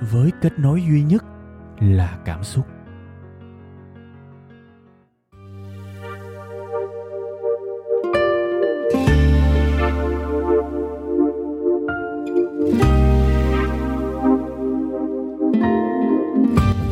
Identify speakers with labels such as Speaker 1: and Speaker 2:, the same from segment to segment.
Speaker 1: với kết nối duy nhất là cảm xúc.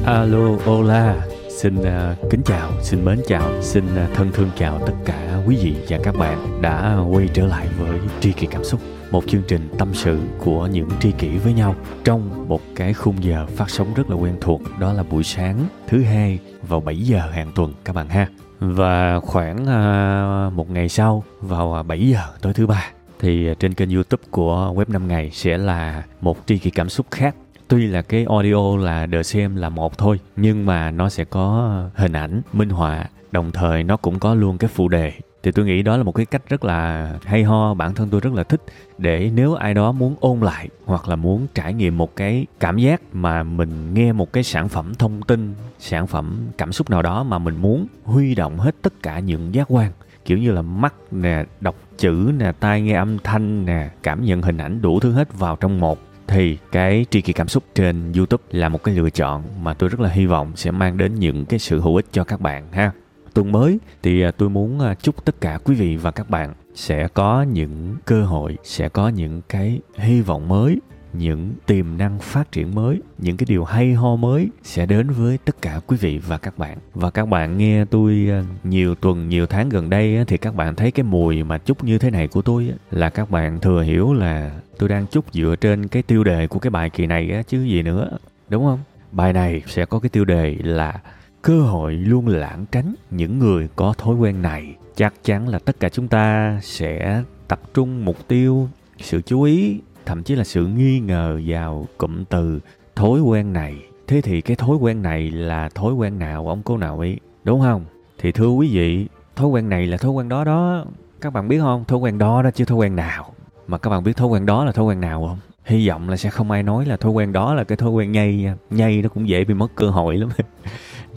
Speaker 2: Alo, hola, xin uh, kính chào, xin mến chào, xin uh, thân thương chào tất cả quý vị và các bạn đã quay trở lại với Tri Kỷ Cảm Xúc, một chương trình tâm sự của những tri kỷ với nhau trong một cái khung giờ phát sóng rất là quen thuộc, đó là buổi sáng thứ hai vào 7 giờ hàng tuần các bạn ha. Và khoảng à, một ngày sau vào 7 giờ tối thứ ba thì trên kênh YouTube của Web 5 ngày sẽ là một tri kỷ cảm xúc khác tuy là cái audio là The xem là một thôi nhưng mà nó sẽ có hình ảnh minh họa đồng thời nó cũng có luôn cái phụ đề thì tôi nghĩ đó là một cái cách rất là hay ho. Bản thân tôi rất là thích để nếu ai đó muốn ôn lại hoặc là muốn trải nghiệm một cái cảm giác mà mình nghe một cái sản phẩm thông tin, sản phẩm cảm xúc nào đó mà mình muốn huy động hết tất cả những giác quan. Kiểu như là mắt nè, đọc chữ nè, tai nghe âm thanh nè, cảm nhận hình ảnh đủ thứ hết vào trong một. Thì cái tri kỳ cảm xúc trên YouTube là một cái lựa chọn mà tôi rất là hy vọng sẽ mang đến những cái sự hữu ích cho các bạn ha. Tuần mới thì à, tôi muốn à, chúc tất cả quý vị và các bạn sẽ có những cơ hội, sẽ có những cái hy vọng mới những tiềm năng phát triển mới những cái điều hay ho mới sẽ đến với tất cả quý vị và các bạn. Và các bạn nghe tôi à, nhiều tuần nhiều tháng gần đây thì các bạn thấy cái mùi mà chúc như thế này của tôi là các bạn thừa hiểu là tôi đang chúc dựa trên cái tiêu đề của cái bài kỳ này chứ gì nữa. Đúng không? Bài này sẽ có cái tiêu đề là cơ hội luôn lãng tránh những người có thói quen này chắc chắn là tất cả chúng ta sẽ tập trung mục tiêu sự chú ý thậm chí là sự nghi ngờ vào cụm từ thói quen này thế thì cái thói quen này là thói quen nào ông cô nào ấy đúng không thì thưa quý vị thói quen này là thói quen đó đó các bạn biết không thói quen đó đó chứ thói quen nào mà các bạn biết thói quen đó là thói quen nào không hy vọng là sẽ không ai nói là thói quen đó là cái thói quen nhây nha nhây nó cũng dễ bị mất cơ hội lắm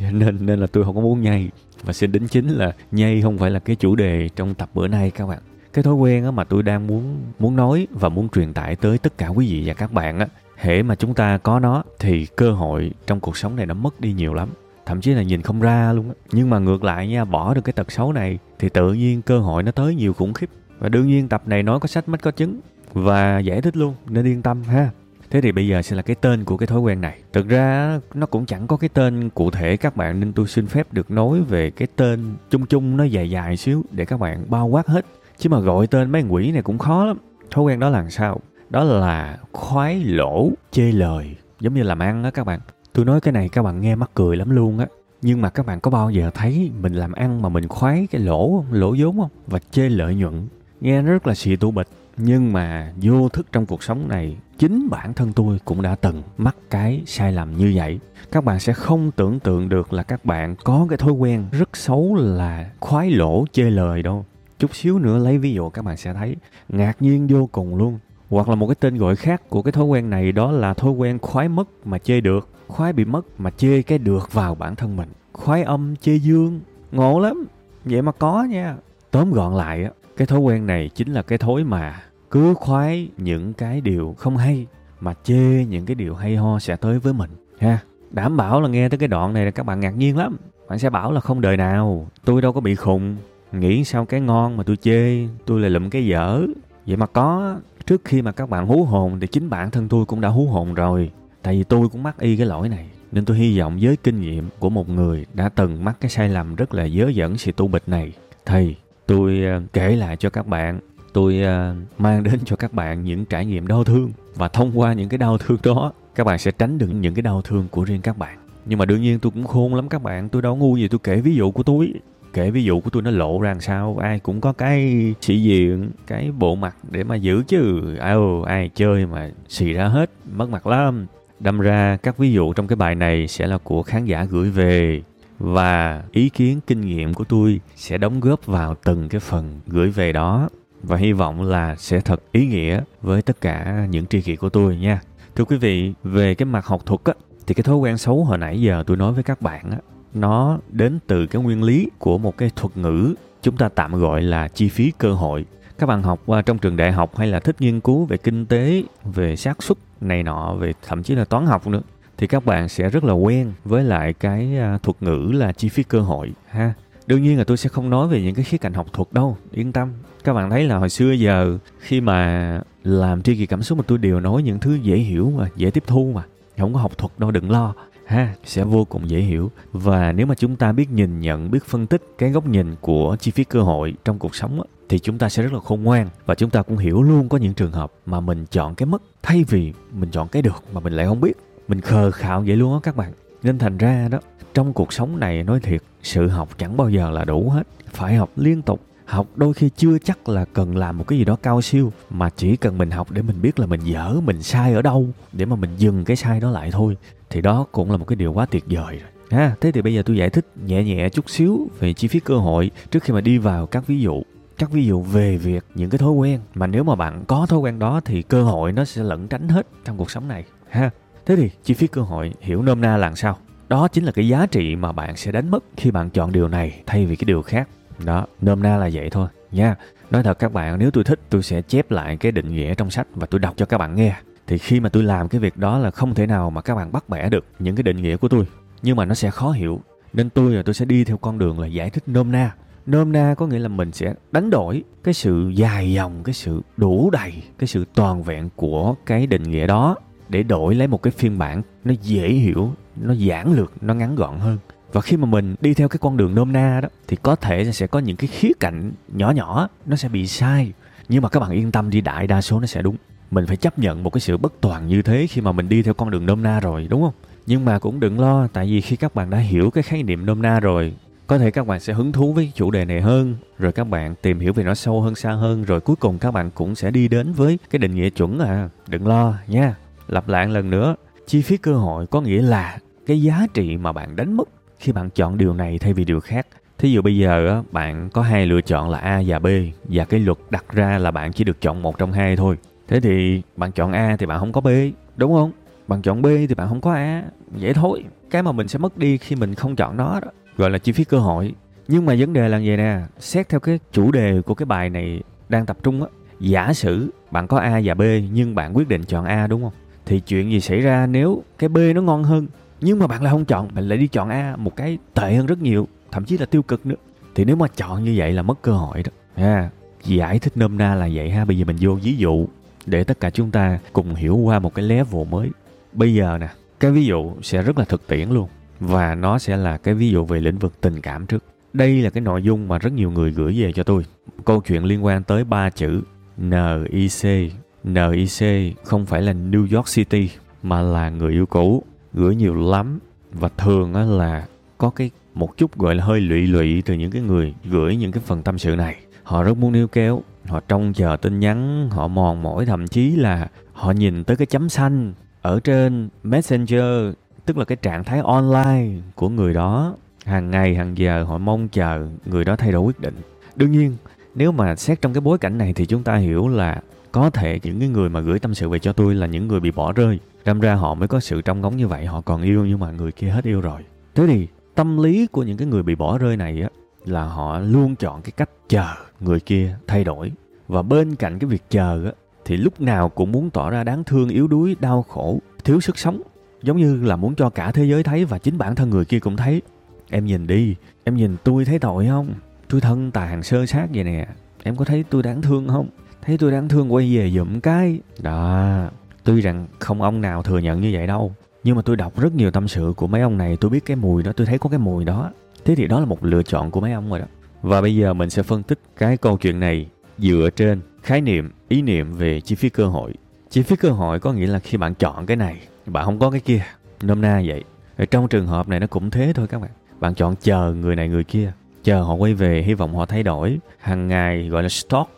Speaker 2: Dạ, nên nên là tôi không có muốn nhây. Và xin đính chính là nhây không phải là cái chủ đề trong tập bữa nay các bạn. Cái thói quen á mà tôi đang muốn muốn nói và muốn truyền tải tới tất cả quý vị và các bạn á, hễ mà chúng ta có nó thì cơ hội trong cuộc sống này nó mất đi nhiều lắm. Thậm chí là nhìn không ra luôn á. Nhưng mà ngược lại nha, bỏ được cái tật xấu này thì tự nhiên cơ hội nó tới nhiều khủng khiếp. Và đương nhiên tập này nói có sách mách có chứng. Và giải thích luôn, nên yên tâm ha thế thì bây giờ sẽ là cái tên của cái thói quen này. Thực ra nó cũng chẳng có cái tên cụ thể các bạn, nên tôi xin phép được nói về cái tên chung chung nó dài dài xíu để các bạn bao quát hết. Chứ mà gọi tên mấy quỷ này cũng khó lắm. Thói quen đó là sao? Đó là khoái lỗ chê lời, giống như làm ăn á các bạn. Tôi nói cái này các bạn nghe mắc cười lắm luôn á. Nhưng mà các bạn có bao giờ thấy mình làm ăn mà mình khoái cái lỗ không? Lỗ vốn không? Và chê lợi nhuận? Nghe rất là xì tu bịch nhưng mà vô thức trong cuộc sống này, chính bản thân tôi cũng đã từng mắc cái sai lầm như vậy. Các bạn sẽ không tưởng tượng được là các bạn có cái thói quen rất xấu là khoái lỗ, chê lời đâu. Chút xíu nữa lấy ví dụ các bạn sẽ thấy, ngạc nhiên vô cùng luôn. Hoặc là một cái tên gọi khác của cái thói quen này đó là thói quen khoái mất mà chê được. Khoái bị mất mà chê cái được vào bản thân mình. Khoái âm, chê dương, ngộ lắm. Vậy mà có nha. Tóm gọn lại á cái thói quen này chính là cái thói mà cứ khoái những cái điều không hay, mà chê những cái điều hay ho sẽ tới với mình, ha. Đảm bảo là nghe tới cái đoạn này là các bạn ngạc nhiên lắm. Bạn sẽ bảo là không đời nào, tôi đâu có bị khùng. Nghĩ sao cái ngon mà tôi chê, tôi lại lụm cái dở. Vậy mà có, trước khi mà các bạn hú hồn thì chính bản thân tôi cũng đã hú hồn rồi. Tại vì tôi cũng mắc y cái lỗi này, nên tôi hy vọng với kinh nghiệm của một người đã từng mắc cái sai lầm rất là dớ dẫn sự tu bịch này. Thì tôi ờ, kể lại cho các bạn. Tôi ờ, mang đến cho các bạn những trải nghiệm đau thương và thông qua những cái đau thương đó, các bạn sẽ tránh được những cái đau thương của riêng các bạn. Nhưng mà đương nhiên tôi cũng khôn lắm các bạn. Tôi đâu ngu gì tôi kể ví dụ của tôi. Kể ví dụ của tôi nó lộ ra làm sao? Ai cũng có cái sĩ diện, cái bộ mặt để mà giữ chứ. Ai ai chơi mà xì ra hết, mất mặt lắm. Đâm ra các ví dụ trong cái bài này sẽ là của khán giả gửi về và ý kiến kinh nghiệm của tôi sẽ đóng góp vào từng cái phần gửi về đó và hy vọng là sẽ thật ý nghĩa với tất cả những tri kỷ của tôi nha. Thưa quý vị, về cái mặt học thuật á, thì cái thói quen xấu hồi nãy giờ tôi nói với các bạn á, nó đến từ cái nguyên lý của một cái thuật ngữ chúng ta tạm gọi là chi phí cơ hội. Các bạn học qua trong trường đại học hay là thích nghiên cứu về kinh tế, về xác suất này nọ, về thậm chí là toán học nữa thì các bạn sẽ rất là quen với lại cái à, thuật ngữ là chi phí cơ hội, ha. Đương nhiên là tôi sẽ không nói về những cái khía cạnh học thuật đâu, yên tâm. Các bạn thấy là hồi xưa giờ khi mà làm tri kỳ cảm xúc mà tôi đều nói những thứ dễ hiểu mà, dễ tiếp thu mà, không có học thuật đâu, đừng lo, ha, sẽ vô cùng dễ hiểu. Và nếu mà chúng ta biết nhìn nhận, biết phân tích cái góc nhìn của chi phí cơ hội trong cuộc sống thì chúng ta sẽ rất là khôn ngoan và chúng ta cũng hiểu luôn có những trường hợp mà mình chọn cái mất thay vì mình chọn cái được mà mình lại không biết mình khờ khạo vậy luôn á các bạn. Nên thành ra đó, trong cuộc sống này nói thiệt, sự học chẳng bao giờ là đủ hết. Phải học liên tục. Học đôi khi chưa chắc là cần làm một cái gì đó cao siêu, mà chỉ cần mình học để mình biết là mình dở, mình sai ở đâu, để mà mình dừng cái sai đó lại thôi. Thì đó cũng là một cái điều quá tuyệt vời rồi. Ha, thế thì bây giờ tôi giải thích nhẹ nhẹ chút xíu về chi phí cơ hội trước khi mà đi vào các ví dụ. Các ví dụ về việc những cái thói quen. Mà nếu mà bạn có thói quen đó thì cơ hội nó sẽ lẩn tránh hết trong cuộc sống này. Ha thế thì chi phí cơ hội hiểu nôm na là sao? Đó chính là cái giá trị mà bạn sẽ đánh mất khi bạn chọn điều này thay vì cái điều khác. Đó, nôm na là vậy thôi, nha. Nói thật các bạn, nếu tôi thích, tôi sẽ chép lại cái định nghĩa trong sách và tôi đọc cho các bạn nghe. Thì khi mà tôi làm cái việc đó là không thể nào mà các bạn bắt bẻ được những cái định nghĩa của tôi. Nhưng mà nó sẽ khó hiểu, nên tôi là tôi sẽ đi theo con đường là giải thích nôm na. Nôm na có nghĩa là mình sẽ đánh đổi cái sự dài dòng, cái sự đủ đầy, cái sự toàn vẹn của cái định nghĩa đó để đổi lấy một cái phiên bản nó dễ hiểu, nó giản lược, nó ngắn gọn hơn. Và khi mà mình đi theo cái con đường nôm na đó, thì có thể sẽ có những cái khía cạnh nhỏ nhỏ, nó sẽ bị sai. Nhưng mà các bạn yên tâm đi, đại đa số nó sẽ đúng. Mình phải chấp nhận một cái sự bất toàn như thế khi mà mình đi theo con đường nôm na rồi, đúng không? Nhưng mà cũng đừng lo, tại vì khi các bạn đã hiểu cái khái niệm nôm na rồi, có thể các bạn sẽ hứng thú với chủ đề này hơn, rồi các bạn tìm hiểu về nó sâu hơn, xa hơn, rồi cuối cùng các bạn cũng sẽ đi đến với cái định nghĩa chuẩn à. Đừng lo nha lặp lại lần nữa, chi phí cơ hội có nghĩa là cái giá trị mà bạn đánh mất khi bạn chọn điều này thay vì điều khác. Thí dụ bây giờ bạn có hai lựa chọn là a và b, và cái luật đặt ra là bạn chỉ được chọn một trong hai thôi. Thế thì bạn chọn a thì bạn không có b, đúng không? Bạn chọn b thì bạn không có a, vậy thôi. Cái mà mình sẽ mất đi khi mình không chọn nó đó, gọi là chi phí cơ hội. Nhưng mà vấn đề là vậy nè? Xét theo cái chủ đề của cái bài này đang tập trung á, giả sử bạn có a và b nhưng bạn quyết định chọn a, đúng không? Thì chuyện gì xảy ra nếu cái B nó ngon hơn? Nhưng mà bạn lại không chọn, bạn lại đi chọn A một cái tệ hơn rất nhiều, thậm chí là tiêu cực nữa. Thì nếu mà chọn như vậy là mất cơ hội đó. Ha giải thích nôm na là vậy ha. Bây giờ mình vô ví dụ để tất cả chúng ta cùng hiểu qua một cái level mới. Bây giờ nè, cái ví dụ sẽ rất là thực tiễn luôn. Và nó sẽ là cái ví dụ về lĩnh vực tình cảm trước. Đây là cái nội dung mà rất nhiều người gửi về cho tôi. Câu chuyện liên quan tới ba chữ NIC NIC không phải là New York City, mà là người yêu cũ, gửi nhiều lắm. Và thường á là có cái, một chút gọi là hơi lụy lụy từ những cái người gửi những cái phần tâm sự này. Họ rất muốn níu kéo, họ trông chờ tin nhắn, họ mòn mỏi, thậm chí là họ nhìn tới cái chấm xanh ở trên messenger, tức là cái trạng thái online của người đó. Hàng ngày, hàng giờ họ mong chờ người đó thay đổi quyết định. Đương nhiên, nếu mà xét trong cái bối cảnh này thì chúng ta hiểu là có thể những cái người mà gửi tâm sự về cho tôi là những người bị bỏ rơi. Đâm ra họ mới có sự trong ngóng như vậy, họ còn yêu nhưng mà người kia hết yêu rồi. Thế thì, tâm lý của những cái người bị bỏ rơi này á, là họ luôn chọn cái cách chờ người kia thay đổi. Và bên cạnh cái việc chờ á, thì lúc nào cũng muốn tỏ ra đáng thương, yếu đuối, đau khổ, thiếu sức sống. Giống như là muốn cho cả thế giới thấy và chính bản thân người kia cũng thấy. Em nhìn đi, em nhìn tôi thấy tội không? Tôi thân tàn sơ sát vậy nè, em có thấy tôi đáng thương không? Thấy tôi đáng thương quay về dụm cái. Đó, tuy rằng không ông nào thừa nhận như vậy đâu, nhưng mà tôi đọc rất nhiều tâm sự của mấy ông này, tôi biết cái mùi đó, tôi thấy có cái mùi đó. Thế thì đó là một lựa chọn của mấy ông rồi đó. Và bây giờ mình sẽ phân tích cái câu chuyện này dựa trên khái niệm, ý niệm về chi phí cơ hội. Chi phí cơ hội có nghĩa là khi bạn chọn cái này, bạn không có cái kia. Nôm na vậy. Ở trong trường hợp này nó cũng thế thôi các bạn. Bạn chọn chờ người này người kia, chờ họ quay về, hy vọng họ thay đổi. Hàng ngày gọi là stock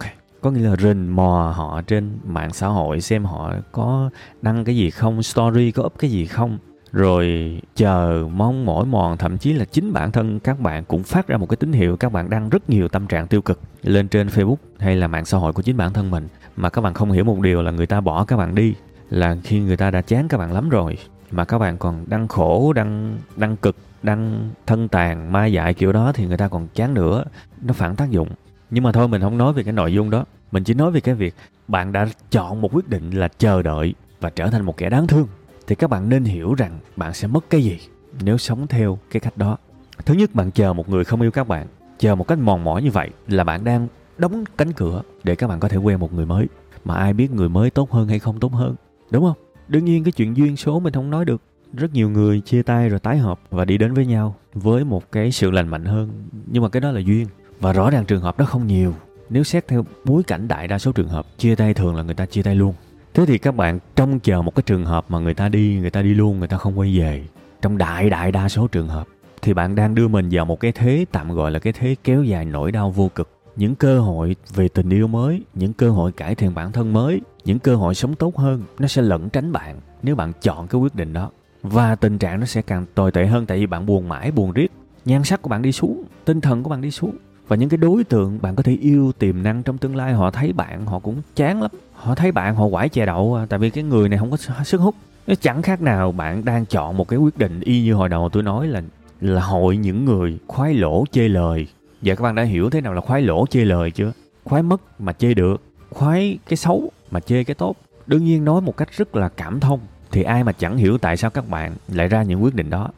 Speaker 2: có nghĩa là rình mò họ trên mạng xã hội xem họ có đăng cái gì không, story có up cái gì không. Rồi chờ mong mỏi mòn, thậm chí là chính bản thân các bạn cũng phát ra một cái tín hiệu các bạn đăng rất nhiều tâm trạng tiêu cực lên trên facebook hay là mạng xã hội của chính bản thân mình. Mà các bạn không hiểu một điều là người ta bỏ các bạn đi, là khi người ta đã chán các bạn lắm rồi. Mà các bạn còn đăng khổ, đăng đăng cực, đăng thân tàn, ma dại kiểu đó thì người ta còn chán nữa. Nó phản tác dụng nhưng mà thôi, mình không nói về cái nội dung đó. Mình chỉ nói về cái việc bạn đã chọn một quyết định là chờ đợi và trở thành một kẻ đáng thương. Thì các bạn nên hiểu rằng bạn sẽ mất cái gì nếu sống theo cái cách đó. Thứ nhất, bạn chờ một người không yêu các bạn. Chờ một cách mòn mỏi như vậy là bạn đang đóng cánh cửa để các bạn có thể quen một người mới. Mà ai biết người mới tốt hơn hay không tốt hơn, đúng không? Đương nhiên, cái chuyện duyên số mình không nói được. Rất nhiều người chia tay rồi tái hợp và đi đến với nhau với một cái sự lành mạnh hơn. Nhưng mà cái đó là duyên và rõ ràng trường hợp đó không nhiều. Nếu xét theo bối cảnh đại đa số trường hợp, chia tay thường là người ta chia tay luôn. Thế thì các bạn trông chờ một cái trường hợp mà người ta đi, người ta đi luôn, người ta không quay về, trong đại đại đa số trường hợp, thì bạn đang đưa mình vào một cái thế tạm gọi là cái thế kéo dài nỗi đau vô cực. Những cơ hội về tình yêu mới, những cơ hội cải thiện bản thân mới, những cơ hội sống tốt hơn, nó sẽ lẩn tránh bạn nếu bạn chọn cái quyết định đó. Và tình trạng nó sẽ càng tồi tệ hơn tại vì bạn buồn mãi, buồn riết. Nhan sắc của bạn đi xuống, tinh thần của bạn đi xuống và những cái đối tượng bạn có thể yêu tiềm năng trong tương lai, họ thấy bạn, họ cũng chán lắm. Họ thấy bạn, họ quải chè đậu à. tại vì cái người này không có sức hút. Nó chẳng khác nào bạn đang chọn một cái quyết định y như hồi đầu tôi nói là là hội những người khoái lỗ chê lời. Giờ các bạn đã hiểu thế nào là khoái lỗ chê lời chưa? Khoái mất mà chê được. Khoái cái xấu mà chê cái tốt. Đương nhiên nói một cách rất là cảm thông thì ai mà chẳng hiểu tại sao các bạn lại ra những quyết định đó.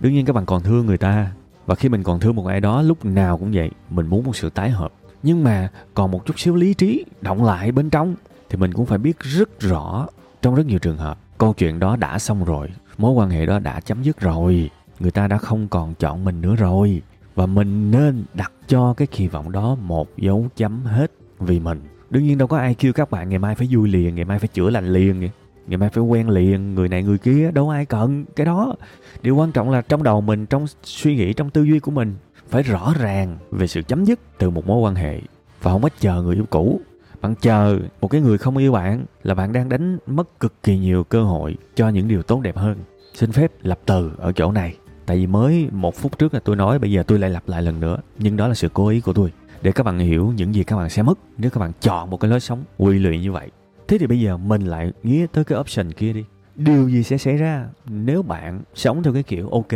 Speaker 2: Đương nhiên các bạn còn thương người ta và khi mình còn thương một ai đó, lúc nào cũng vậy, mình muốn một sự tái hợp. Nhưng mà còn một chút xíu lý trí động lại bên trong, thì mình cũng phải biết rất rõ trong rất nhiều trường hợp, câu chuyện đó đã xong rồi, mối quan hệ đó đã chấm dứt rồi, người ta đã không còn chọn mình nữa rồi. Và mình nên đặt cho cái kỳ vọng đó một dấu chấm hết vì mình. Đương nhiên đâu có ai kêu các bạn ngày mai phải vui liền, ngày mai phải chữa lành liền ngày mai phải quen liền, người này người kia, đâu ai cần. Cái đó, điều quan trọng là trong đầu mình, trong suy nghĩ, trong tư duy của mình, phải rõ ràng về sự chấm dứt từ một mối quan hệ. Và không có chờ người yêu cũ. Bạn chờ một cái người không yêu bạn là bạn đang đánh mất cực kỳ nhiều cơ hội cho những điều tốt đẹp hơn. Xin phép lập từ ở chỗ này. Tại vì mới một phút trước là tôi nói, bây giờ tôi lại lặp lại lần nữa. Nhưng đó là sự cố ý của tôi. Để các bạn hiểu những gì các bạn sẽ mất nếu các bạn chọn một cái lối sống quy lụy như vậy thế thì bây giờ mình lại nghĩ tới cái option kia đi. Điều gì sẽ xảy ra nếu bạn sống theo cái kiểu ok?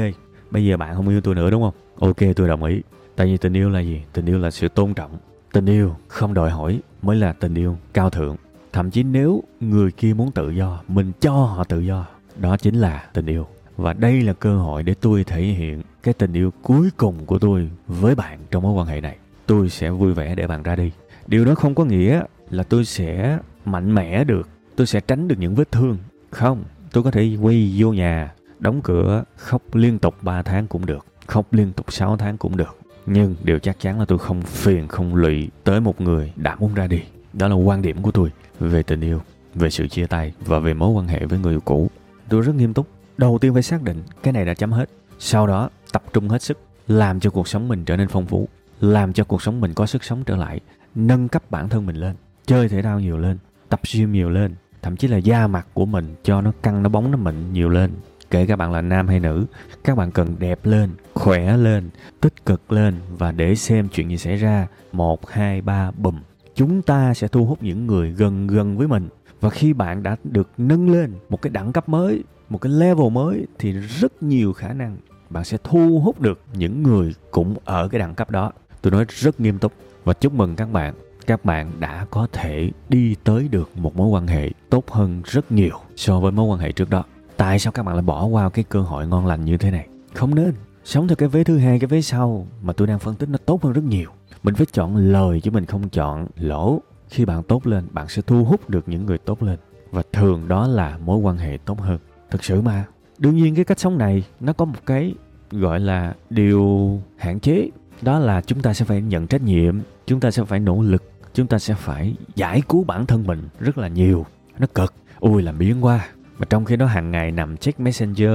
Speaker 2: Bây giờ bạn không yêu tôi nữa, đúng không? Ok, tôi đồng ý. Tại vì tình yêu là gì? Tình yêu là sự tôn trọng. Tình yêu không đòi hỏi mới là tình yêu cao thượng. Thậm chí nếu người kia muốn tự do, mình cho họ tự do, đó chính là tình yêu. Và đây là cơ hội để tôi thể hiện cái tình yêu cuối cùng của tôi với bạn trong mối quan hệ này. Tôi sẽ vui vẻ để bạn ra đi. Điều đó không có nghĩa là tôi sẽ mạnh mẽ được, tôi sẽ tránh được những vết thương. Không, tôi có thể quay vô nhà, đóng cửa, khóc liên tục 3 tháng cũng được, khóc liên tục 6 tháng cũng được. Nhưng điều chắc chắn là tôi không phiền, không lụy tới một người đã muốn ra đi. Đó là quan điểm của tôi về tình yêu, về sự chia tay và về mối quan hệ với người yêu cũ. Tôi rất nghiêm túc. Đầu tiên phải xác định cái này đã chấm hết. Sau đó, tập trung hết sức, làm cho cuộc sống mình trở nên phong phú, làm cho cuộc sống mình có sức sống trở lại, nâng cấp bản thân mình lên, chơi thể thao nhiều lên tập gym nhiều lên, thậm chí là da mặt của mình cho nó căng, nó bóng nó mịn nhiều lên. Kể các bạn là nam hay nữ, các bạn cần đẹp lên, khỏe lên, tích cực lên và để xem chuyện gì xảy ra. Một, hai, ba, bùm. Chúng ta sẽ thu hút những người gần gần với mình. Và khi bạn đã được nâng lên một cái đẳng cấp mới, một cái level mới, thì rất nhiều khả năng bạn sẽ thu hút được những người cũng ở cái đẳng cấp đó. Tôi nói rất nghiêm túc và chúc mừng các bạn các bạn đã có thể đi tới được một mối quan hệ tốt hơn rất nhiều so với mối quan hệ trước đó. Tại sao các bạn lại bỏ qua cái cơ hội ngon lành như thế này? Không nên. Sống theo cái vế thứ hai, cái vế sau mà tôi đang phân tích nó tốt hơn rất nhiều. Mình phải chọn lời chứ mình không chọn lỗ. Khi bạn tốt lên, bạn sẽ thu hút được những người tốt lên. Và thường đó là mối quan hệ tốt hơn. Thực sự mà. Đương nhiên cái cách sống này, nó có một cái gọi là điều hạn chế. Đó là chúng ta sẽ phải nhận trách nhiệm, chúng ta sẽ phải nỗ lực chúng ta sẽ phải giải cứu bản thân mình rất là nhiều. Nó cực. Ui làm biến quá. Mà trong khi đó hàng ngày nằm check messenger,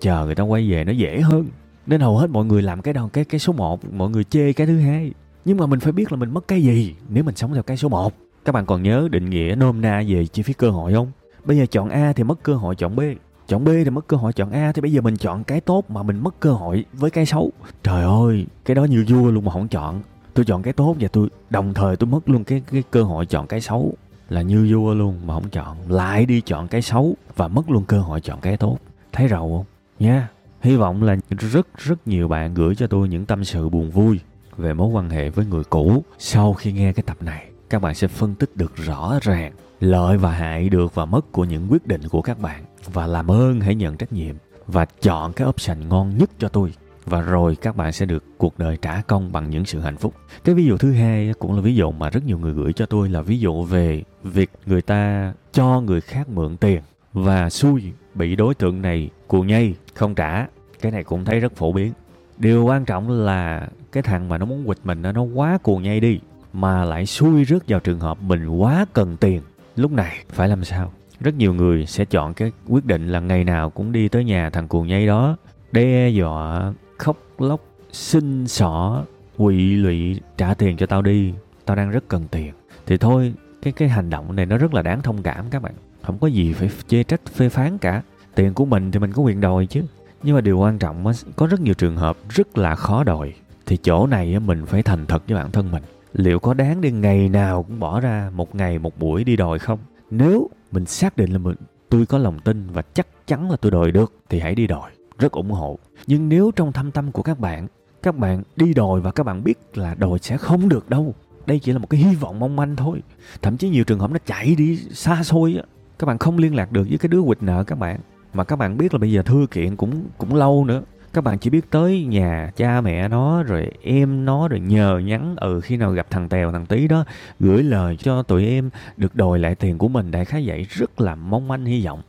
Speaker 2: chờ người ta quay về nó dễ hơn. Nên hầu hết mọi người làm cái đầu cái cái số 1 mọi người chê cái thứ hai.
Speaker 1: Nhưng mà mình phải biết là mình mất cái gì nếu mình sống theo cái số 1 các bạn còn nhớ định nghĩa nôm na về chi phí cơ hội không? Bây giờ chọn A thì mất cơ hội chọn B. Chọn B thì mất cơ hội chọn A, thì bây giờ mình chọn cái tốt mà mình mất cơ hội với cái xấu. Trời ơi, cái đó như vua luôn mà không chọn tôi chọn cái tốt và tôi đồng thời tôi mất luôn cái cái cơ hội chọn cái xấu. Là như vua luôn mà không chọn, lại đi chọn cái xấu và mất luôn cơ hội chọn cái tốt. Thấy rầu không? Nha. Yeah. hy vọng là rất rất nhiều bạn gửi cho tôi những tâm sự buồn vui về mối quan hệ với người cũ sau khi nghe cái tập này. Các bạn sẽ phân tích được rõ ràng lợi và hại được và mất của những quyết định của các bạn. Và làm ơn hãy nhận trách nhiệm và chọn cái option ngon nhất cho tôi và rồi các bạn sẽ được cuộc đời trả công bằng những sự hạnh phúc. Cái ví dụ thứ hai cũng là ví dụ mà rất nhiều người gửi cho tôi là ví dụ về việc người ta cho người khác mượn tiền và xui bị đối tượng này cuồng nhây, không trả. Cái này cũng thấy rất phổ biến. Điều quan trọng là cái thằng mà nó muốn quỵt mình nó quá cuồng nhây đi, mà lại xui rớt vào trường hợp mình quá cần tiền. Lúc này, phải làm sao? Rất nhiều người sẽ chọn cái quyết định là ngày nào cũng đi tới nhà thằng cuồng nhây đó đe dọa khóc lóc, xin xỏ, quỵ lụy, trả tiền cho tao đi. Tao đang rất cần tiền. Thì thôi, cái cái hành động này nó rất là đáng thông cảm các bạn. Không có gì phải chê trách, phê phán cả. Tiền của mình thì mình có quyền đòi chứ. Nhưng mà điều quan trọng có rất nhiều trường hợp rất là khó đòi. Thì chỗ này mình phải thành thật với bản thân mình. Liệu có đáng đi ngày nào cũng bỏ ra một ngày, một buổi đi đòi không? Nếu mình xác định là mình, tôi có lòng tin và chắc chắn là tôi đòi được, thì hãy đi đòi rất ủng hộ. Nhưng nếu trong thâm tâm của các bạn các bạn đi đòi và các bạn biết là đòi sẽ không được đâu. Đây chỉ là một cái hy vọng mong manh thôi. Thậm chí nhiều trường hợp nó chạy đi xa xôi á, các bạn không liên lạc được với cái đứa quỵt nợ các bạn. Mà các bạn biết là bây giờ thư kiện cũng cũng lâu nữa. Các bạn chỉ biết tới nhà cha mẹ nó, rồi em nó, rồi nhờ nhắn ừ khi nào gặp thằng tèo, thằng tí đó, gửi lời cho tụi em được đòi lại tiền của mình. Đại khái vậy. Rất là mong manh, hy vọng.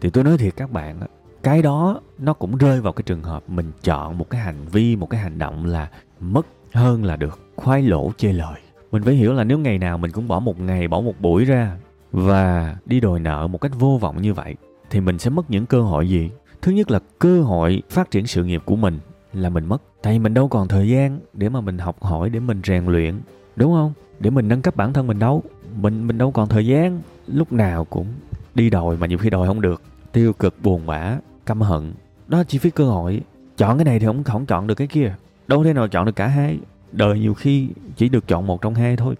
Speaker 1: Thì tôi nói thiệt các bạn cái đó nó cũng rơi vào cái trường hợp mình chọn một cái hành vi, một cái hành động là mất hơn là được, khoái lỗ chê lời. Mình phải hiểu là nếu ngày nào mình cũng bỏ một ngày, bỏ một buổi ra và đi đòi nợ một cách vô vọng như vậy, thì mình sẽ mất những cơ hội gì? Thứ nhất là cơ hội phát triển sự nghiệp của mình là mình mất. Tại vì mình đâu còn thời gian để mà mình học hỏi, để mình rèn luyện, đúng không? Để mình nâng cấp bản thân mình đâu. Mình mình đâu còn thời gian, lúc nào cũng đi đòi mà nhiều khi đòi không được. Tiêu cực, buồn bã căm hận. Đó chỉ phí cơ hội. Chọn cái này thì không không chọn được cái kia. Đâu thể nào chọn được cả hai. Đời nhiều khi chỉ được chọn một trong hai thôi.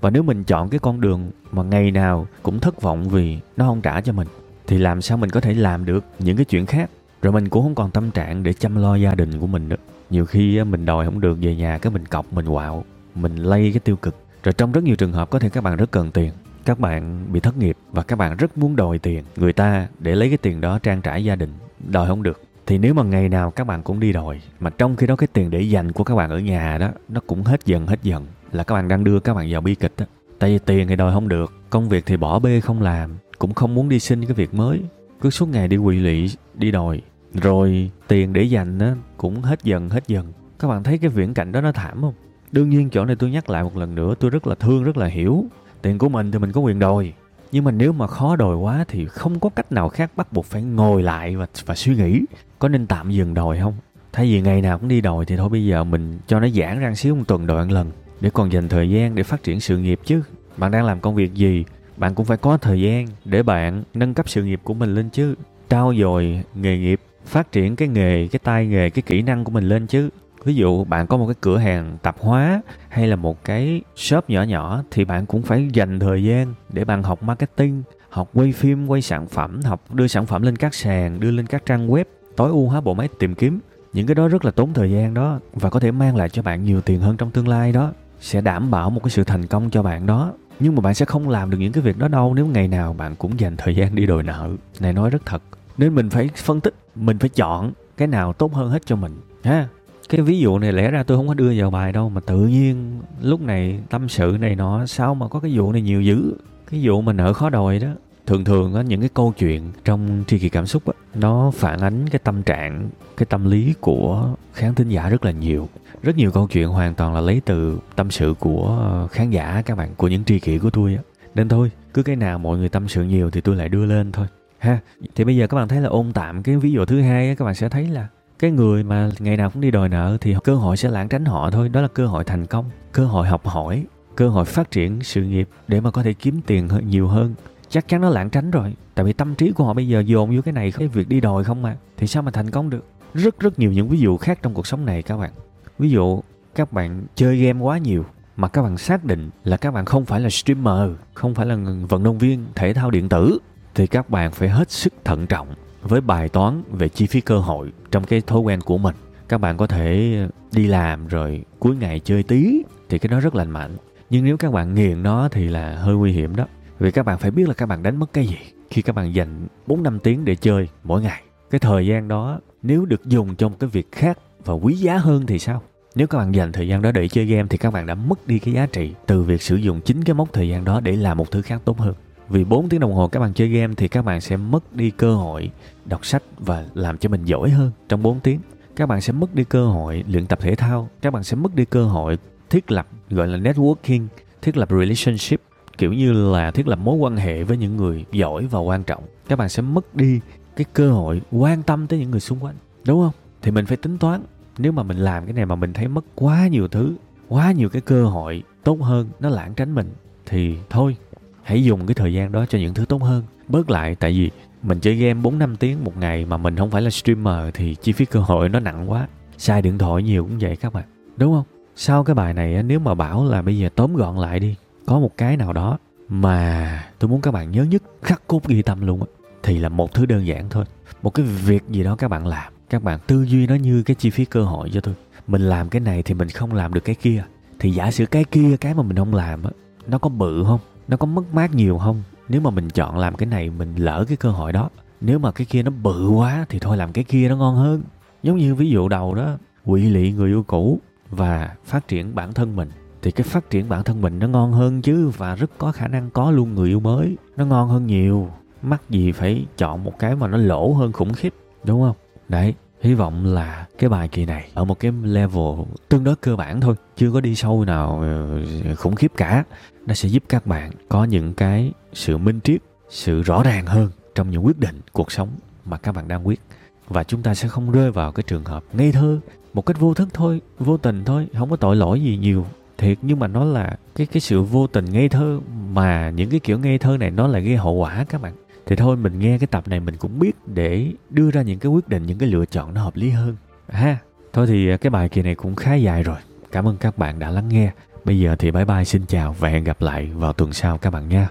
Speaker 1: Và nếu mình chọn cái con đường mà ngày nào cũng thất vọng vì nó không trả cho mình, thì làm sao mình có thể làm được những cái chuyện khác? Rồi mình cũng không còn tâm trạng để chăm lo gia đình của mình nữa. Nhiều khi mình đòi không được về nhà, cái mình cọc, mình quạo, mình lây cái tiêu cực. Rồi trong rất nhiều trường hợp có thể các bạn rất cần tiền, các bạn bị thất nghiệp và các bạn rất muốn đòi tiền. Người ta để lấy cái tiền đó trang trải gia đình đòi không được. Thì nếu mà ngày nào các bạn cũng đi đòi, mà trong khi đó cái tiền để dành của các bạn ở nhà đó, nó cũng hết dần hết dần, là các bạn đang đưa các bạn vào bi kịch đó tại vì tiền thì đòi không được, công việc thì bỏ bê không làm, cũng không muốn đi xin cái việc mới. Cứ suốt ngày đi quỵ lụy đi đòi. Rồi tiền để dành á, cũng hết dần hết dần. Các bạn thấy cái viễn cảnh đó nó thảm không? Đương nhiên chỗ này tôi nhắc lại một lần nữa, tôi rất là thương, rất là hiểu. Tiền của mình thì mình có quyền đòi nhưng mà nếu mà khó đòi quá thì không có cách nào khác bắt buộc phải ngồi lại và, và suy nghĩ có nên tạm dừng đòi không? Thay vì ngày nào cũng đi đòi thì thôi bây giờ mình cho nó giãn ra xíu một tuần đòi một lần để còn dành thời gian để phát triển sự nghiệp chứ. Bạn đang làm công việc gì bạn cũng phải có thời gian để bạn nâng cấp sự nghiệp của mình lên chứ. Trao dồi nghề nghiệp phát triển cái nghề cái tay nghề cái kỹ năng của mình lên chứ ví dụ bạn có một cái cửa hàng tạp hóa hay là một cái shop nhỏ nhỏ thì bạn cũng phải dành thời gian để bạn học marketing, học quay phim, quay sản phẩm, học đưa sản phẩm lên các sàn, đưa lên các trang web, tối ưu hóa bộ máy tìm kiếm. Những cái đó rất là tốn thời gian đó và có thể mang lại cho bạn nhiều tiền hơn trong tương lai đó, sẽ đảm bảo một cái sự thành công cho bạn đó. Nhưng mà bạn sẽ không làm được những cái việc đó đâu nếu ngày nào bạn cũng dành thời gian đi đòi nợ. Này nói rất thật, nên mình phải phân tích, mình phải chọn cái nào tốt hơn hết cho mình, ha? Cái ví dụ này lẽ ra tôi không có đưa vào bài đâu, mà tự nhiên lúc này tâm sự này nọ, sao mà có cái vụ này nhiều dữ? Cái vụ mà nợ khó đòi đó. Thường thường á, những cái câu chuyện trong tri kỳ cảm xúc á, nó phản ánh cái tâm trạng, cái tâm lý của khán thính giả rất là nhiều. Rất nhiều câu chuyện hoàn toàn là lấy từ tâm sự của khán giả các bạn, của những tri kỷ của tôi á. Nên thôi, cứ cái nào mọi người tâm sự nhiều thì tôi lại đưa lên thôi. Ha, thì bây giờ các bạn thấy là ôn tạm cái ví dụ thứ hai á, các bạn sẽ thấy là
Speaker 2: cái người mà ngày nào cũng đi đòi nợ thì cơ hội sẽ lãng tránh họ thôi, đó là cơ hội thành công, cơ hội học hỏi, cơ hội phát triển sự nghiệp để mà có thể kiếm tiền hơn nhiều hơn. Chắc chắn nó lãng tránh rồi, tại vì tâm trí của họ bây giờ dồn vô cái này, cái việc đi đòi không mà, thì sao mà thành công được? Rất rất nhiều những ví dụ khác trong cuộc sống này các bạn. Ví dụ, các bạn chơi game quá nhiều, mà các bạn xác định là các bạn không phải là streamer, không phải là vận động viên, thể thao điện tử, thì các bạn phải hết sức thận trọng với bài toán về chi phí cơ hội trong cái thói quen của mình các bạn có thể đi làm rồi cuối ngày chơi tí thì cái đó rất lành mạnh nhưng nếu các bạn nghiền nó thì là hơi nguy hiểm đó vì các bạn phải biết là các bạn đánh mất cái gì khi các bạn dành 4 năm tiếng để chơi mỗi ngày. Cái thời gian đó, nếu được dùng cho một cái việc khác và quý giá hơn thì sao? Nếu các bạn dành thời gian đó để chơi game thì các bạn đã mất đi cái giá trị từ việc sử dụng chính cái mốc thời gian đó để làm một thứ khác tốt hơn. Vì 4 tiếng đồng hồ các bạn chơi game thì các bạn sẽ mất đi cơ hội đọc sách và làm cho mình giỏi hơn trong 4 tiếng. Các bạn sẽ mất đi cơ hội luyện tập thể thao, các bạn sẽ mất đi cơ hội thiết lập gọi là networking, thiết lập relationship kiểu như là thiết lập mối quan hệ với những người giỏi và quan trọng. Các bạn sẽ mất đi cái cơ hội quan tâm tới những người xung quanh đúng không? Thì mình phải tính toán nếu mà mình làm cái này mà mình thấy mất quá nhiều thứ quá nhiều cái cơ hội tốt hơn nó lãng tránh mình thì thôi hãy dùng cái thời gian đó cho những thứ tốt hơn. Bớt lại, tại vì mình chơi game 4 năm tiếng một ngày mà mình không phải là streamer thì chi phí cơ hội nó nặng quá. Xài điện thoại nhiều cũng vậy các bạn, đúng không? Sau cái bài này nếu mà bảo là bây giờ tóm gọn lại đi, có một cái nào đó mà tôi muốn các bạn nhớ nhất, khắc cốt ghi tâm luôn á, thì là một thứ đơn giản thôi. Một cái việc gì đó các bạn làm, các bạn tư duy nó như cái chi phí cơ hội cho tôi. Mình làm cái này thì mình không làm được cái kia. Thì giả sử cái kia, cái mà mình không làm á, nó có bự không? Nó có mất mát nhiều không? Nếu mà mình chọn làm cái này, mình lỡ cái cơ hội đó. Nếu mà cái kia nó bự quá thì thôi làm cái kia nó ngon hơn. Giống như ví dụ đầu đó quỵ lị người yêu cũ và phát triển bản thân mình, thì cái phát triển bản thân mình nó ngon hơn chứ và rất có khả năng có luôn người yêu mới. Nó ngon hơn nhiều. Mắc gì phải chọn một cái mà nó lỗ hơn khủng khiếp, đúng không? Đấy hy vọng là cái bài kỳ này ở một cái level tương đối cơ bản thôi, chưa có đi sâu nào ờ, khủng khiếp cả. Nó sẽ giúp các bạn có những cái sự minh triết, sự rõ ràng hơn trong những quyết định cuộc sống mà các bạn đang quyết. Và chúng ta sẽ không rơi vào cái trường hợp ngây thơ, một cách vô thức thôi, vô tình thôi, không có tội lỗi gì nhiều thiệt. Nhưng mà nó là cái cái sự vô tình ngây thơ mà những cái kiểu ngây thơ này nó là gây hậu quả các bạn thì thôi, mình nghe cái tập này mình cũng biết để đưa ra những cái quyết định, những cái lựa chọn nó hợp lý hơn. Ha, thôi thì cái bài kỳ này cũng khá dài rồi. Cảm ơn các bạn đã lắng nghe. Bây giờ thì bye bye, xin chào và hẹn gặp lại vào tuần sau các bạn nha.